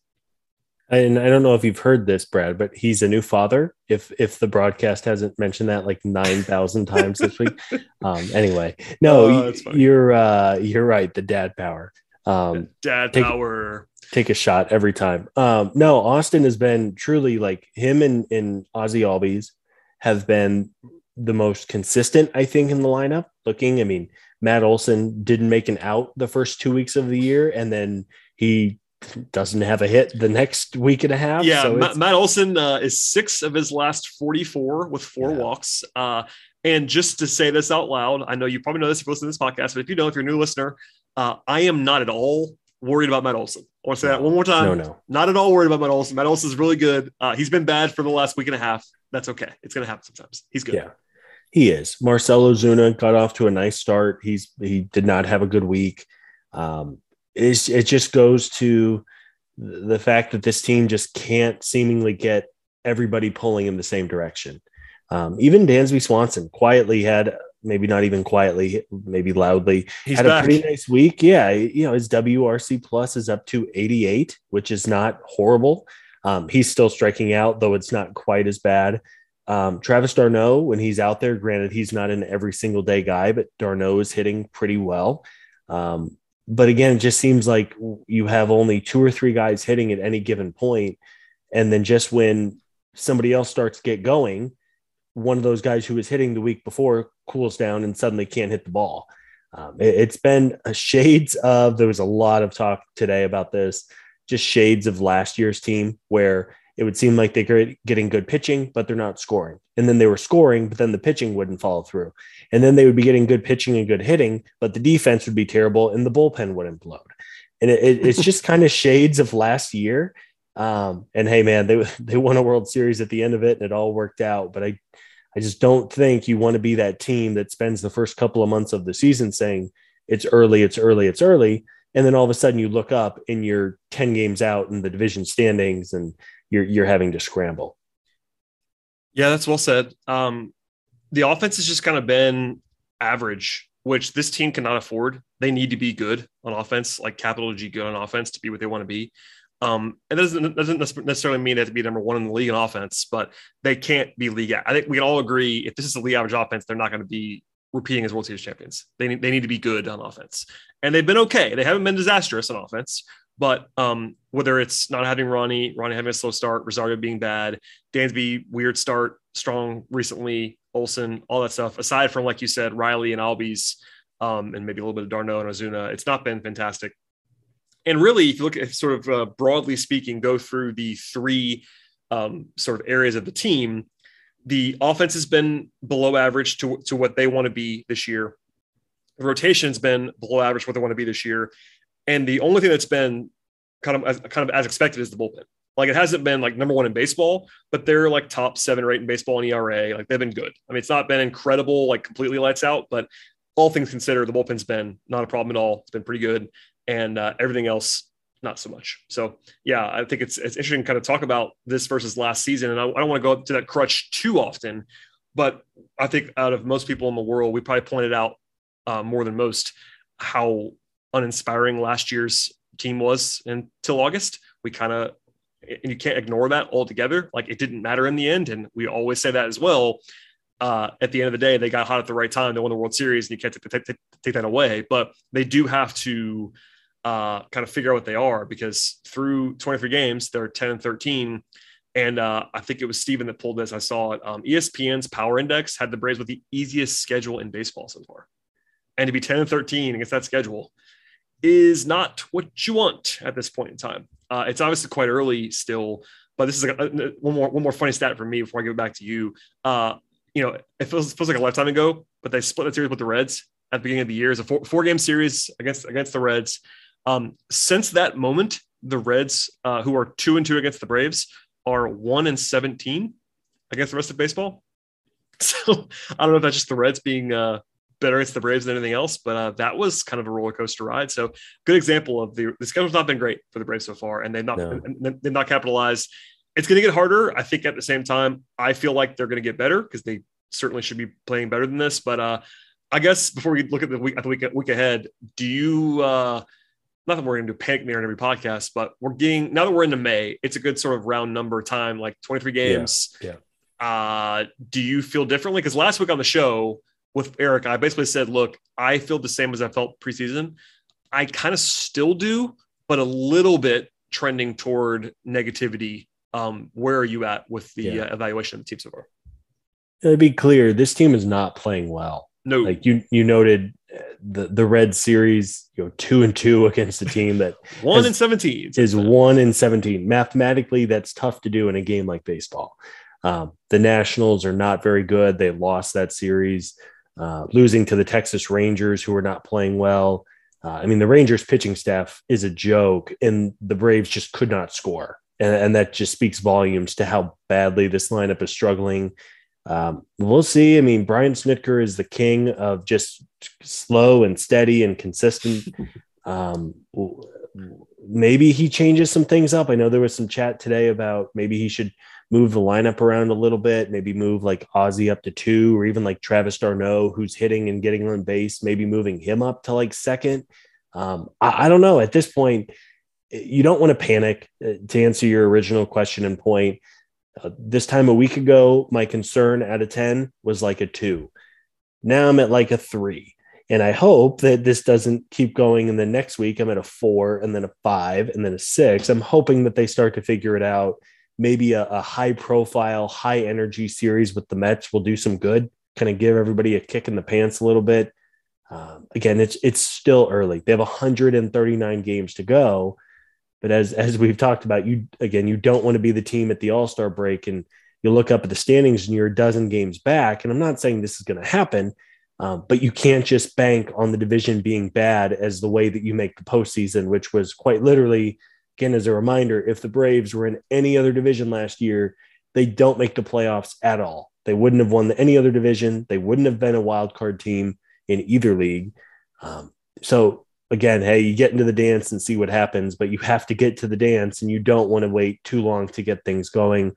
And I don't know if you've heard this, Brad, but he's a new father. If if the broadcast hasn't mentioned that like nine thousand times this week. Um, anyway, no, oh, you're uh, you're right. The dad power. Um, dad take, power. Take a shot every time. Um, no, Austin has been truly like him and and Ozzie Albies have been the most consistent, I think, in the lineup. Looking, I mean, Matt Olson didn't make an out the first two weeks of the year, and then he doesn't have a hit the next week and a half. Yeah, so Matt, Matt, Olson uh, is six of his last 44 with four yeah. walks. Uh, and just to say this out loud, I know you probably know this if you listen to this podcast, but if you don't, if you're a new listener, uh, I am not at all worried about Matt Olson. I want to say that one more time. No, no. Not at all worried about Matt Olson. Matt Olson is really good. Uh, he's been bad for the last week and a half. That's okay. It's going to happen sometimes. He's good. Yeah. He is. Marcell Ozuna got off to a nice start. He's he did not have a good week. Um, it's, it just goes to the fact that this team just can't seemingly get everybody pulling in the same direction. Um, even Dansby Swanson quietly had, maybe not even quietly, maybe loudly, He's had back. a pretty nice week. Yeah, you know his WRC plus is up to 88, which is not horrible. Um, he's still striking out, though it's not quite as bad. Um, Travis d'Arnaud, when he's out there, granted he's not an every single day guy, but d'Arnaud is hitting pretty well. Um, but again, it just seems like you have only two or three guys hitting at any given point, and then just when somebody else starts to get going, one of those guys who was hitting the week before cools down and suddenly can't hit the ball. Um, it, has been shades of. There was a lot of talk today about this, just shades of last year's team where it would seem like they're getting good pitching, but they're not scoring. And then they were scoring, but then the pitching wouldn't follow through. And then they would be getting good pitching and good hitting, but the defense would be terrible and the bullpen would implode. And it, it, it's just kind of shades of last year. Um, and hey, man, they they won a World Series at the end of it, and it all worked out. But I, I just don't think you want to be that team that spends the first couple of months of the season saying it's early, it's early, it's early, and then all of a sudden you look up and you're ten games out in the division standings, and you're you're having to scramble. Yeah, that's well said. Um, the offense has just kind of been average, which this team cannot afford. They need to be good on offense, like capital G good on offense to be what they want to be. Um, it doesn't, doesn't necessarily mean they have to be number one in the league in offense, but they can't be league. I think we can all agree if this is a league average offense, they're not going to be repeating as World Series champions. They need, they need to be good on offense, and they've been okay. They haven't been disastrous on offense, but um, whether it's not having Ronnie, Ronnie having a slow start, Rosario being bad, Dansby weird start, strong recently, Olson, all that stuff. Aside from like you said, Riley and Albies, um, and maybe a little bit of d'Arnaud and Ozuna, it's not been fantastic. And really, if you look at sort of uh, broadly speaking, go through the three um, sort of areas of the team. The offense has been below average to, to what they want to be this year. The rotation's been below average what they want to be this year. And the only thing that's been kind of as, kind of as expected is the bullpen. Like it hasn't been like number one in baseball, but they're like top seven or eight in baseball in ERA. Like they've been good. I mean, it's not been incredible, like completely lights out, but all things considered, the bullpen's been not a problem at all. It's been pretty good, and uh, everything else not so much. So yeah, I think it's it's interesting to kind of talk about this versus last season, and I, I don't want to go up to that crutch too often, but I think out of most people in the world, we probably pointed out uh, more than most how uninspiring last year's team was until August. We kind of, and you can't ignore that altogether. Like it didn't matter in the end. And we always say that as well. Uh, at the end of the day, they got hot at the right time. They won the World Series, and you can't take, take, take that away. But they do have to uh, kind of figure out what they are because through 23 games, they're 10 and 13. And uh, I think it was Steven that pulled this. I saw it. Um, ESPN's Power Index had the Braves with the easiest schedule in baseball so far. And to be 10 and 13 against that schedule is not what you want at this point in time. Uh, it's obviously quite early still, but this is a, a, one more one more funny stat for me before I give it back to you. Uh, you know, it feels, feels like a lifetime ago, but they split the series with the Reds at the beginning of the year. It's a four, four game series against against the Reds. Um, since that moment, the Reds, uh, who are two and two against the Braves, are one and seventeen against the rest of baseball. So I don't know if that's just the Reds being uh, better against the Braves than anything else, but uh, that was kind of a roller coaster ride. So good example of the the schedule's not been great for the Braves so far, and they've not No. they've not capitalized. It's going to get harder. I think at the same time, I feel like they're going to get better because they certainly should be playing better than this. But uh, I guess before we look at the week at the week, week ahead, do you? Uh, not that we're going to do panic meter in every podcast, but we're getting now that we're into May, it's a good sort of round number time, like 23 games. Yeah, Uh, do you feel differently? Because last week on the show with Eric, I basically said, look, I feel the same as I felt preseason. I kind of still do, but a little bit trending toward negativity. Um, where are you at with the Yeah. uh, evaluation of the team so far? To be clear, this team is not playing well. No, Like you, you noted uh, the the Red Series, you know, two and two against a team that one has- and 17 is one in 17. Mathematically, that's tough to do in a game like baseball. Um, the Nationals are not very good. They lost that series, uh, losing to the Texas Rangers, who are not playing well. Uh, I mean, the Rangers pitching staff is a joke, and the Braves just could not score. And, and that just speaks volumes to how badly this lineup is struggling. Um, we'll see. I mean, Brian Snitker is the king of just slow and steady and consistent. Um, maybe he changes some things up. I know there was some chat today about maybe he should move the lineup around a little bit, maybe move like Ozzie up to two, or even like Travis d'Arnaud, who's hitting and getting on base, maybe moving him up to like second. Um, I, I, don't know. At this point, you don't want to panic. Uh, to answer your original question and point, uh, this time a week ago, my concern out of 10 was like a two. Now I'm at like a three. And I hope that this doesn't keep going. And then next week, I'm at a four and then a five and then a six. I'm hoping that they start to figure it out. Maybe a, a high profile, high energy series with the Mets will do some good, kind of give everybody a kick in the pants a little bit. Um, again, it's it's still early. They have 139 games to go, but as as we've talked about, you again, you don't want to be the team at the All Star break and you look up at the standings and you're a dozen games back. And I'm not saying this is going to happen, um, but you can't just bank on the division being bad as the way that you make the postseason, which was quite literally, again, as a reminder, if the Braves were in any other division last year, they don't make the playoffs at all. They wouldn't have won any other division. They wouldn't have been a wild card team in either league. Um, so again, hey, you get into the dance and see what happens, but you have to get to the dance and you don't want to wait too long to get things going.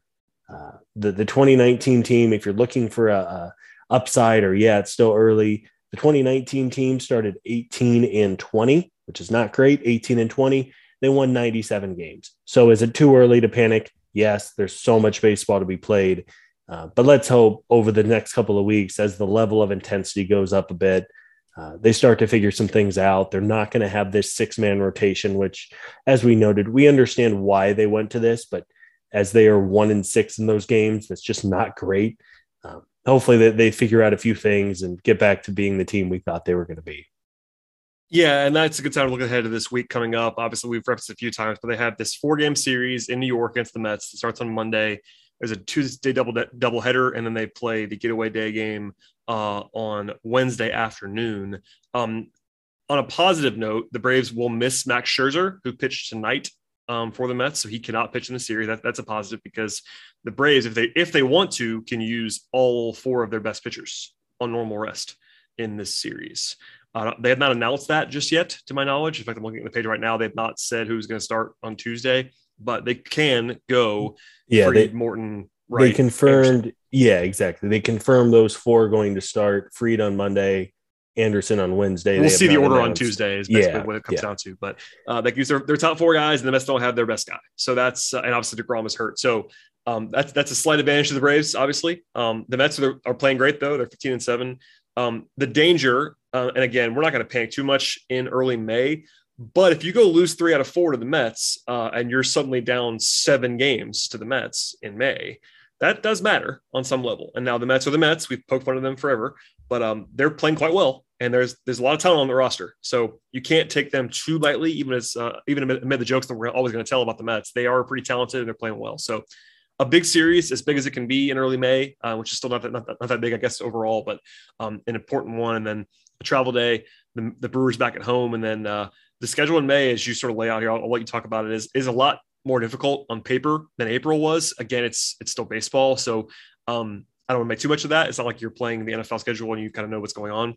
Uh, the the 2019 team, if you're looking for a, a, upside, or yeah, it's still early. The 2019 team started 18 and 20, which is not great. 18 and 20, they won 97 games. So is it too early to panic? Yes, there's so much baseball to be played, uh, but let's hope over the next couple of weeks, as the level of intensity goes up a bit, uh, they start to figure some things out. They're not going to have this six man rotation, which, as we noted, we understand why they went to this, but as they are one in six in those games. That's just not great. Um, hopefully, they, they figure out a few things and get back to being the team we thought they were going to be. Yeah, and that's a good time to look ahead to this week coming up. Obviously, we've referenced a few times, but they have this four game series in New York against the Mets. It starts on Monday. There's a Tuesday double double header, and then they play the getaway day game uh, on Wednesday afternoon. Um, on a positive note, the Braves will miss Max Scherzer, who pitched tonight um, for the Mets, so he cannot pitch in the series. That, that's a positive because the Braves, if they if they want to, can use all four of their best pitchers on normal rest in this series. Uh, they have not announced that just yet, to my knowledge. In fact, I'm looking at the page right now. They have not said who's going to start on Tuesday, but they can go. Yeah, they, Morton. Right, they confirmed. Anderson. Yeah, exactly. They confirmed those four going to start. Fried on Monday, Anderson on Wednesday. We'll see the order announced. on Tuesday is basically yeah, what it comes yeah. down to. But uh, they use their, their top four guys, and the Mets don't have their best guy. So that's uh, and obviously Degrom is hurt. So um, that's that's a slight advantage to the Braves. Obviously, um, the Mets are, are, playing great though. They're 15 and seven. Um, the danger, uh, and again, we're not going to panic too much in early May. But if you go lose three out of four to the Mets, uh, and you're suddenly down seven games to the Mets in May, that does matter on some level. And now the Mets are the Mets. We've poked fun of them forever, but um, they're playing quite well and there's there's a lot of talent on the roster, so you can't take them too lightly. Even as uh, even amid the jokes that we're always going to tell about the Mets, they are pretty talented and they're playing well. So a big series, as big as it can be in early May, uh, which is still not that, not, not that big, I guess overall, but um, an important one. And then a travel day, the, the Brewers back at home, and then uh, the schedule in May, as you sort of lay out here, I'll, I'll let you talk about it. Is is a lot more difficult on paper than April was. Again, it's it's still baseball, so um, I don't want to make too much of that. It's not like you're playing the NFL schedule and you kind of know what's going on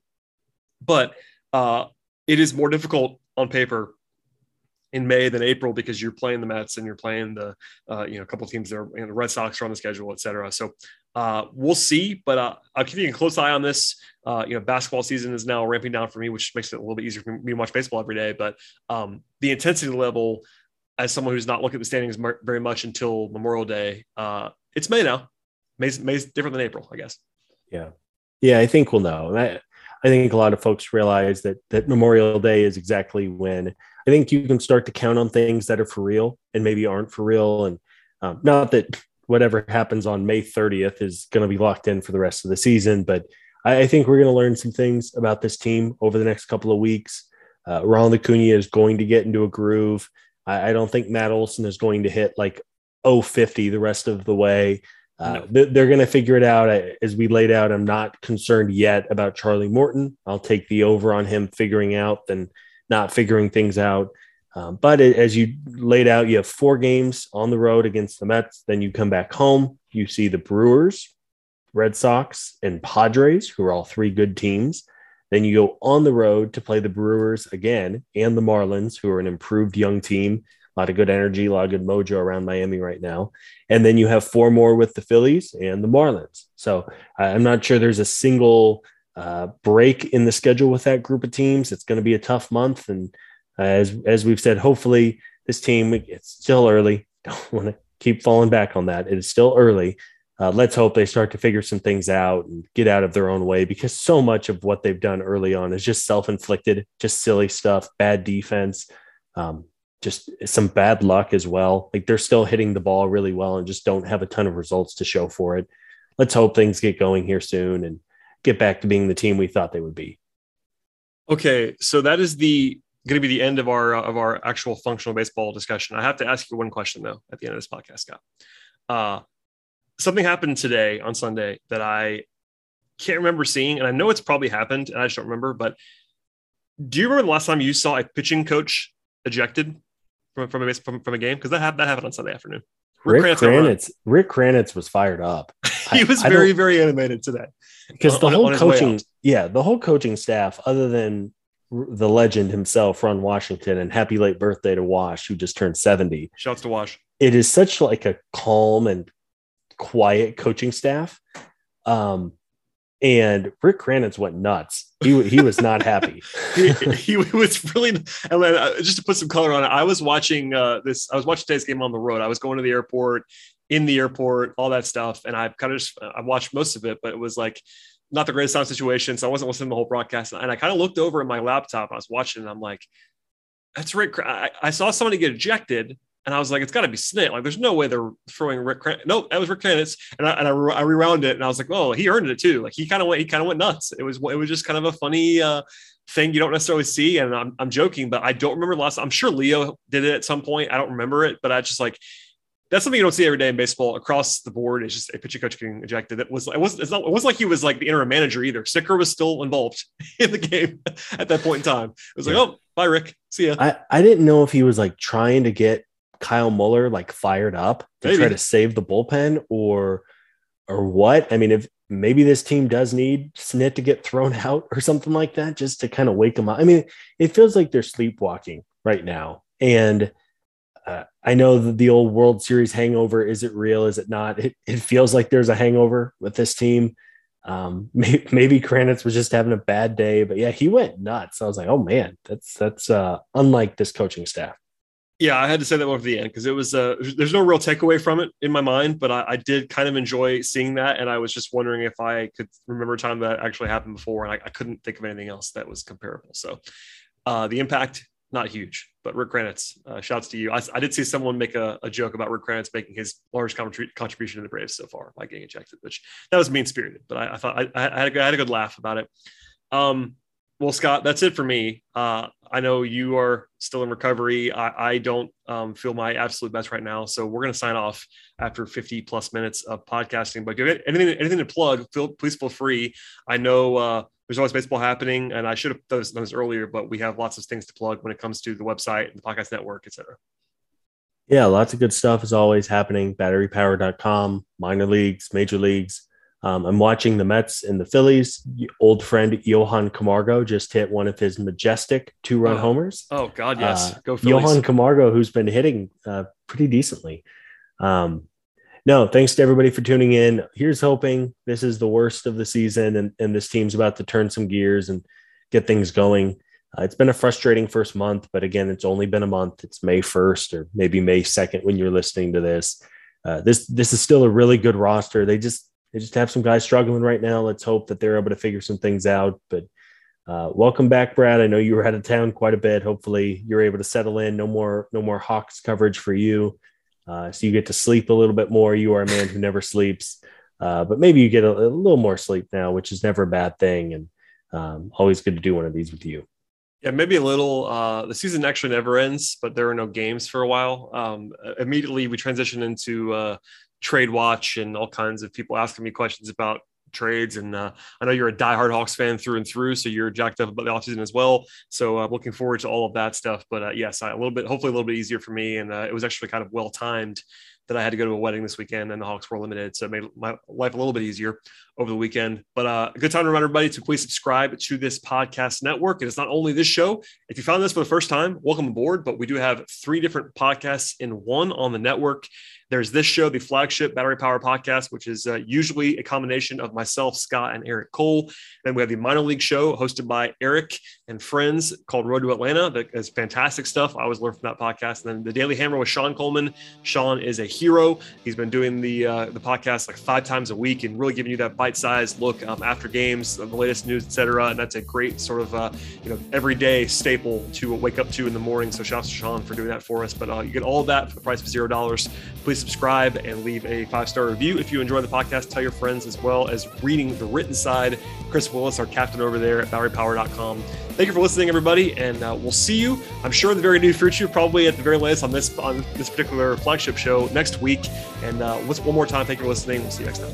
but uh, it is more difficult on paper in May than April because you're playing the Mets and you're playing the uh, you know a couple teams there, the Red Sox are on the schedule, et cetera. So uh, we'll see, but uh, I'll keep you a close eye on this. Uh, you know, basketball season is now ramping down for me, which makes it a little bit easier for me to watch baseball every day. But um, the intensity level, as someone who's not looking at the standings very much until Memorial Day, uh, it's May now. May's, May's different than April, I guess. Yeah, yeah, I think we'll know. I, I think a lot of folks realize that that Memorial Day is exactly when I think you can start to count on things that are for real and maybe aren't for real. And um, not that whatever happens on May 30th is going to be locked in for the rest of the season, but I, I think we're going to learn some things about this team over the next couple of weeks. Uh, Ronald Acuna is going to get into a groove. I, I don't think Matt Olson is going to hit like 050 the rest of the way. Uh, no. They're going to figure it out. As we laid out, I'm not concerned yet about Charlie Morton. I'll take the over on him figuring out than not figuring things out. Um, but it, as you laid out, you have four games on the road against the Mets. Then you come back home. You see the Brewers, Red Sox, and Padres, who are all three good teams. Then you go on the road to play the Brewers again and the Marlins, who are an improved young team. A lot of good energy, a lot of good mojo around Miami right now. And then you have four more with the Phillies and the Marlins. So I'm not sure there's a single uh, break in the schedule with that group of teams. It's going to be a tough month. And uh, as, as we've said, hopefully this team, it's still early. Don't want to keep falling back on that. It is still early. Uh, let's hope they start to figure some things out and get out of their own way because so much of what they've done early on is just self inflicted, just silly stuff, bad defense, um, just some bad luck as well. Like they're still hitting the ball really well and just don't have a ton of results to show for it. Let's hope things get going here soon and get back to being the team we thought they would be. Okay, so that is the going to be the end of our of our actual functional baseball discussion. I have to ask you one question though at the end of this podcast, Scott. Uh, something happened today on Sunday that I can't remember seeing, and I know it's probably happened, and I just don't remember. But do you remember the last time you saw a pitching coach ejected from from a from, from a game? Because that happened that happened on Sunday afternoon. Rick, Rick Kranitz, Rick Kranitz was fired up. he was I, very, very animated today. Because the whole coaching, yeah, the whole coaching staff, other than the legend himself, Ron Washington, and happy late birthday to Wash, who just turned 70. Shouts to Wash. It is such like a calm and quiet coaching staff. Um, and Rick Kranitz went nuts. He he was not happy. he, he, was really. And then, uh, just to put some color on it, I was watching uh, this. I was watching today's game on the road. I was going to the airport, in the airport, all that stuff, and I kind of just I watched most of it, but it was like not the greatest sound situation, so I wasn't listening to the whole broadcast. And I kind of looked over at my laptop. I was watching, and I'm like, "That's Rick." I, I saw somebody get ejected, and I was like, it's got to be Snit. Like, there's no way they're throwing Rick. Cran- no, that was Rick Kranitz. And I, and I, re- I rewound it and I was like, oh, he earned it too. Like he kind of went, he kind of went nuts. It was, it was just kind of a funny uh, thing you don't necessarily see. And I'm, I'm joking, but I don't remember last. I'm sure Leo did it at some point. I don't remember it, but I just like that's something you don't see every day in baseball across the board. It's just a pitching coach getting ejected. It was it was it's not it wasn't like he was like the interim manager either. Snitker was still involved in the game at that point in time. It was like, oh, bye, Rick. See ya. I, I didn't know if he was like trying to get Kyle Muller like fired up to maybe. try to save the bullpen or or what? I mean, if maybe this team does need Snit to get thrown out or something like that, just to kind of wake them up. I mean, it feels like they're sleepwalking right now, and uh, I know that the old World Series hangover is it real? Is it not? It, it feels like there's a hangover with this team. Um, maybe, maybe Kranitz was just having a bad day, but yeah, he went nuts. I was like, oh man, that's that's uh, unlike this coaching staff. Yeah, I had to say that one for the end because it was uh, there's no real takeaway from it in my mind, but I, I, did kind of enjoy seeing that, and I was just wondering if I could remember a time that actually happened before, and I, I couldn't think of anything else that was comparable. So, uh, the impact not huge, but Rick Kranitz, uh, shouts to you. I, I, did see someone make a, a, joke about Rick Kranitz making his largest contribution to the Braves so far by getting ejected, which that was mean spirited, but I, I thought I, I, had a, I, had a good laugh about it. Um, well, Scott, that's it for me. Uh, I know you are still in recovery. I, I don't um, feel my absolute best right now, so we're going to sign off after 50 plus minutes of podcasting. But if anything, anything to plug, feel, please feel free. I know uh, there's always baseball happening, and I should have done this, done this, earlier, but we have lots of things to plug when it comes to the website, and the podcast network, etc. Yeah, lots of good stuff is always happening. Batterypower.com, minor leagues, major leagues um, I'm watching the Mets and the Phillies. Old friend Johan Camargo just hit one of his majestic two run oh. homers. Oh, God, yes. Uh, Go Phillies. Johan Camargo, who's been hitting uh, pretty decently. Um, no, thanks to everybody for tuning in. Here's hoping this is the worst of the season and, and this team's about to turn some gears and get things going. Uh, it's been a frustrating first month, but again, it's only been a month. It's May 1st or maybe May 2nd when you're listening to this. Uh, this this is still a really good roster. They just they just have some guys struggling right now. Let's hope that they're able to figure some things out. But uh, welcome back, Brad. I know you were out of town quite a bit. Hopefully, you're able to settle in. No more, no more Hawks coverage for you. Uh, so you get to sleep a little bit more. You are a man who never sleeps, uh, but maybe you get a, a, little more sleep now, which is never a bad thing. And um, always good to do one of these with you. Yeah, maybe a little. Uh, the season actually never ends, but there are no games for a while. Um, immediately, we transition into uh, trade watch and all kinds of people asking me questions about trades. And uh, I know you're a diehard Hawks fan through and through, so you're jacked up about the offseason as well. So I'm uh, looking forward to all of that stuff. But uh, yes, I, a little bit, hopefully a little bit easier for me. And uh, it was actually kind of well timed that I had to go to a wedding this weekend and the Hawks were limited. So it made my life a little bit easier over the weekend. But uh, a good time to remind everybody to please subscribe to this podcast network. And it's not only this show. If you found this for the first time, welcome aboard. But we do have three different podcasts in one on the network. There's this show, the flagship Battery Power podcast, which is uh, usually a combination of myself, Scott, and Eric Cole. Then we have the minor league show hosted by Eric and friends called Road to Atlanta. That is fantastic stuff. I always learn from that podcast. And then the Daily Hammer with Sean Coleman. Sean is a hero. He's been doing the uh, the podcast like five times a week and really giving you that bite-sized look um, after games, the latest news, etc. And that's a great sort of uh, you know everyday staple to wake up to in the morning. So shout out to Sean for doing that for us. But uh, you get all that for the price of zero dollars. Please please subscribe and leave a five star review. If you enjoy the podcast, tell your friends as well as reading the written side. Kris Willis, our captain over there at BatteryPower.com. Thank you for listening, everybody, and uh, we'll see you. I'm sure in the very new future, probably at the very latest on this on this particular flagship show next week. And uh, one more time, thank you for listening. We'll see you next time.